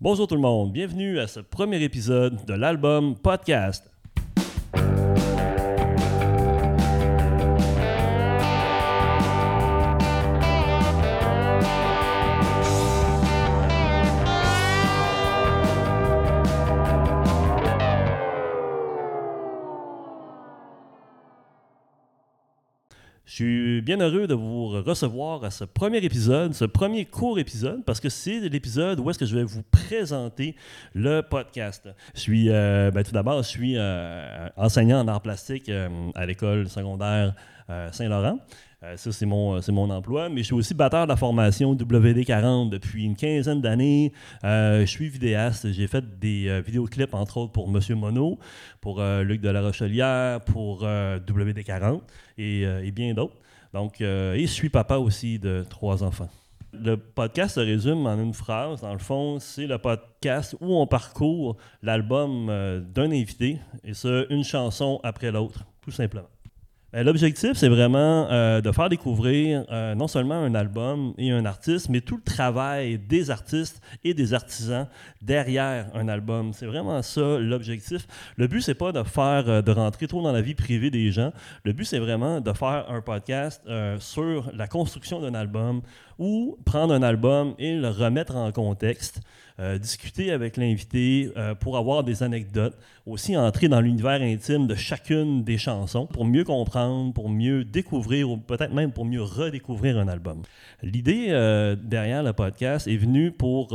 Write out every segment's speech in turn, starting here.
Bonjour tout le monde, bienvenue à ce premier épisode de l'album Podcast. Je suis bien heureux de vous recevoir à ce premier épisode, ce premier court épisode, parce que c'est l'épisode où est-ce que je vais vous présenter le podcast. Je suis, euh, ben, tout d'abord, je suis euh, enseignant en arts plastiques euh, à l'école secondaire Saint-Laurent. ça, c'est mon, c'est mon emploi. Mais je suis aussi batteur de la formation WD40 depuis une quinzaine d'années. je suis vidéaste. J'ai fait des vidéoclips, entre autres, pour Monsieur Mono, pour Luc de la Rochelière, pour WD40 et, bien d'autres. Donc, et je suis papa aussi de trois enfants. Le podcast se résume en une phrase. Dans le fond, c'est le podcast où on parcourt l'album d'un invité, et ça, une chanson après l'autre, tout simplement. Ben, l'objectif, c'est vraiment euh, de faire découvrir euh, non seulement un album et un artiste, mais tout le travail des artistes et des artisans derrière un album. C'est vraiment ça l'objectif. Le but, c'est pas de faire, euh, de rentrer trop dans la vie privée des gens. Le but, c'est vraiment de faire un podcast sur la construction d'un album ou prendre un album et le remettre en contexte. Discuter avec l'invité pour avoir des anecdotes, aussi entrer dans l'univers intime de chacune des chansons pour mieux comprendre, pour mieux découvrir ou peut-être même pour mieux redécouvrir un album. L'idée euh, derrière le podcast est venue pour,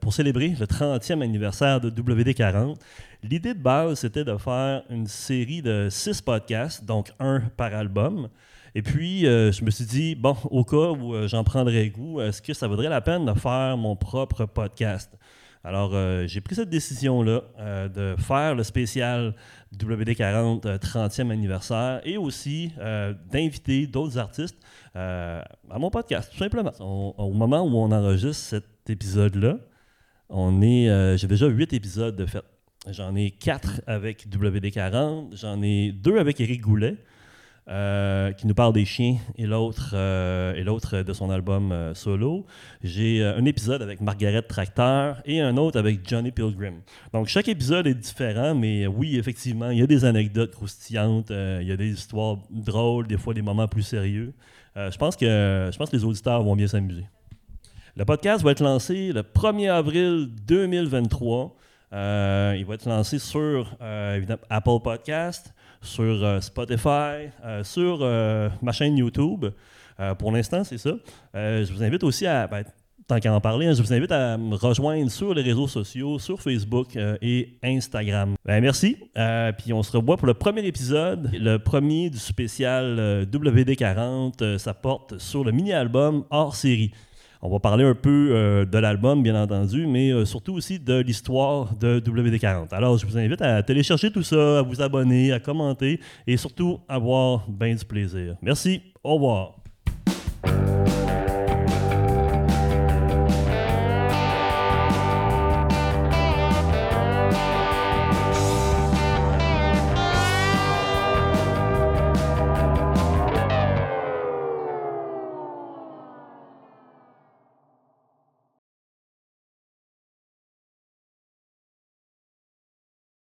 pour célébrer le 30e anniversaire de WD40. L'idée de base, c'était de faire une série de six podcasts, donc un par album. Et puis, euh, je me suis dit, bon, au cas où euh, j'en prendrais goût, est-ce que ça vaudrait la peine de faire mon propre podcast? Alors, euh, j'ai pris cette décision-là de faire le spécial WD40 30e anniversaire et aussi d'inviter d'autres artistes à mon podcast, tout simplement. au moment où on enregistre cet épisode-là, on est, j'ai déjà huit épisodes de fait. J'en ai quatre avec WD40, j'en ai deux avec Eric Goulet. Euh, qui nous parle des chiens et l'autre euh, et l'autre de son album euh, solo. J'ai un épisode avec Margaret Tracteur et un autre avec Johnny Pilgrim. Donc chaque épisode est différent, mais oui, effectivement, il y a des anecdotes croustillantes, il y a des histoires drôles, des fois des moments plus sérieux. je pense que je pense que les auditeurs vont bien s'amuser. Le podcast va être lancé le 1er avril 2023. il va être lancé sur Apple Podcast, sur euh, Spotify, euh, sur euh, ma chaîne YouTube. pour l'instant, c'est ça. je vous invite aussi à, ben, tant qu'à en parler, hein, je vous invite à me rejoindre sur les réseaux sociaux, sur Facebook et Instagram. Ben, merci. puis on se revoit pour le premier épisode, le premier du spécial WD40. ça porte sur le mini-album hors série. On va parler un peu euh, de l'album, bien entendu, mais euh, surtout aussi de l'histoire de WD-40. Alors, je vous invite à télécharger tout ça, à vous abonner, à commenter et surtout à avoir bien du plaisir. Merci. Au revoir.